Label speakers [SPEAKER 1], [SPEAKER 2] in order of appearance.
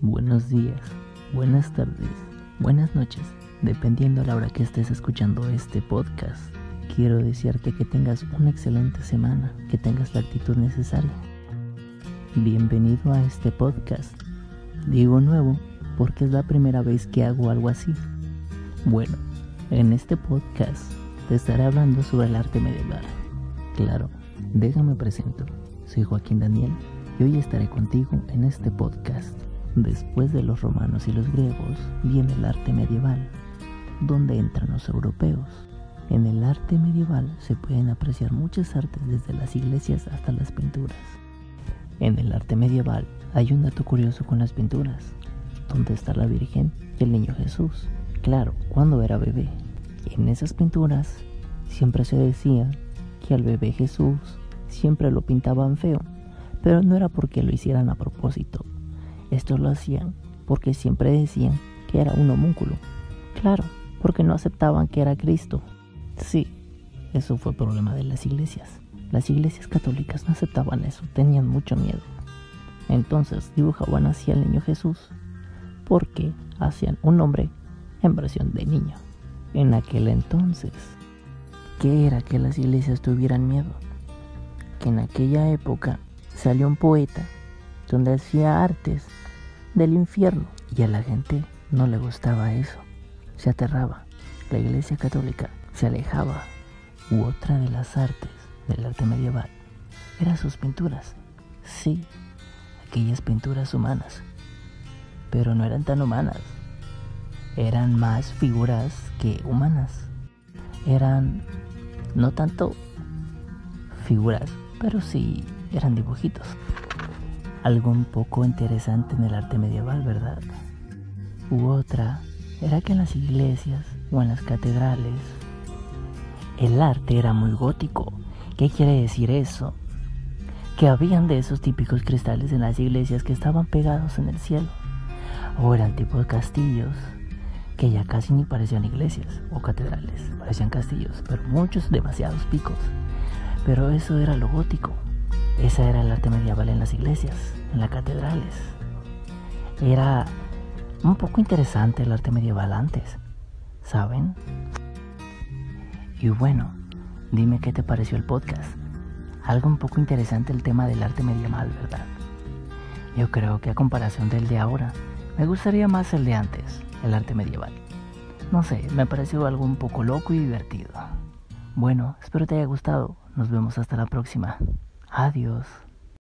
[SPEAKER 1] buenos días, buenas tardes, buenas noches, dependiendo a la hora que estés escuchando este podcast. Quiero desearte que tengas una excelente semana, que tengas la actitud necesaria. Bienvenido a este podcast. Digo nuevo porque es la primera vez que hago algo así. Bueno, en este podcast te estaré hablando sobre el arte medieval. Claro, déjame presento. Soy Joaquín Daniel y hoy estaré contigo en este podcast. Después de los romanos y los griegos viene el arte medieval, donde entran los europeos. En el arte medieval se pueden apreciar muchas artes desde las iglesias hasta las pinturas. En el arte medieval hay un dato curioso con las pinturas, donde está la Virgen y el Niño Jesús. Claro, cuando era bebé. En esas pinturas siempre se decía que al bebé Jesús siempre lo pintaban feo, pero no era porque lo hicieran a propósito, esto lo hacían porque siempre decían que era un homúnculo. Claro, porque no aceptaban que era Cristo. Sí, eso fue problema de las iglesias. Las iglesias católicas no aceptaban eso, tenían mucho miedo. Entonces dibujaban así al niño Jesús porque hacían un hombre en versión de niño. En aquel entonces, ¿qué era que las iglesias tuvieran miedo? Que en aquella época salió un poeta donde hacía artes del infierno y a la gente no le gustaba eso, se aterraba. La iglesia católica se alejaba. U otra de las artes del arte medieval eran sus pinturas. Sí, aquellas pinturas humanas. Pero no eran tan humanas. Eran más figuras que humanas. Eran no tanto figuras, pero sí eran dibujitos algo un poco interesante en el arte medieval, ¿verdad? U otra era que en las iglesias o en las catedrales el arte era muy gótico. ¿Qué quiere decir eso? Que habían de esos típicos cristales en las iglesias que estaban pegados en el cielo. O eran tipos castillos que ya casi ni parecían iglesias o catedrales, parecían castillos, pero muchos demasiados picos. Pero eso era lo gótico. Esa era el arte medieval en las iglesias, en las catedrales. Era un poco interesante el arte medieval antes, ¿saben? Y bueno, dime qué te pareció el podcast. Algo un poco interesante el tema del arte medieval, ¿verdad? Yo creo que a comparación del de ahora, me gustaría más el de antes, el arte medieval. No sé, me pareció algo un poco loco y divertido. Bueno, espero te haya gustado. Nos vemos hasta la próxima. Adiós.